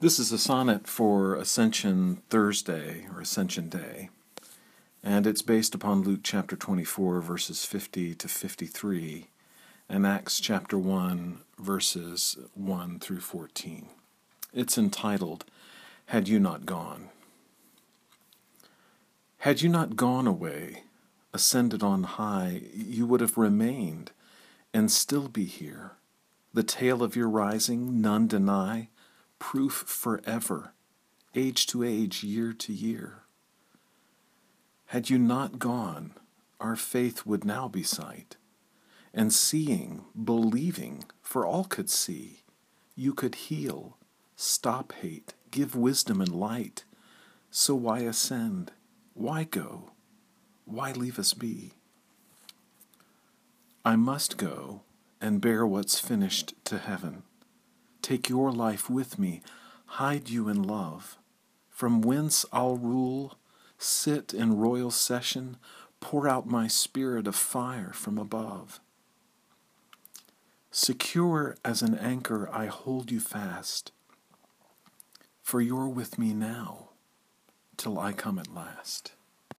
This is a sonnet for Ascension Thursday or Ascension Day, and it's based upon Luke chapter 24, verses 50 to 53, and Acts chapter 1, verses 1 through 14. It's entitled, Had You Not Gone? Had you not gone away, ascended on high, you would have remained and still be here. The tale of your rising none deny proof forever, age to age, year to year. Had you not gone, our faith would now be sight, and seeing, believing, for all could see, you could heal, stop hate, give wisdom and light. So why ascend? Why go? Why leave us be? I must go and bear what's finished to heaven Take your life with me, hide you in love. From whence I'll rule, sit in royal session, pour out my spirit of fire from above. Secure as an anchor, I hold you fast, for you're with me now till I come at last.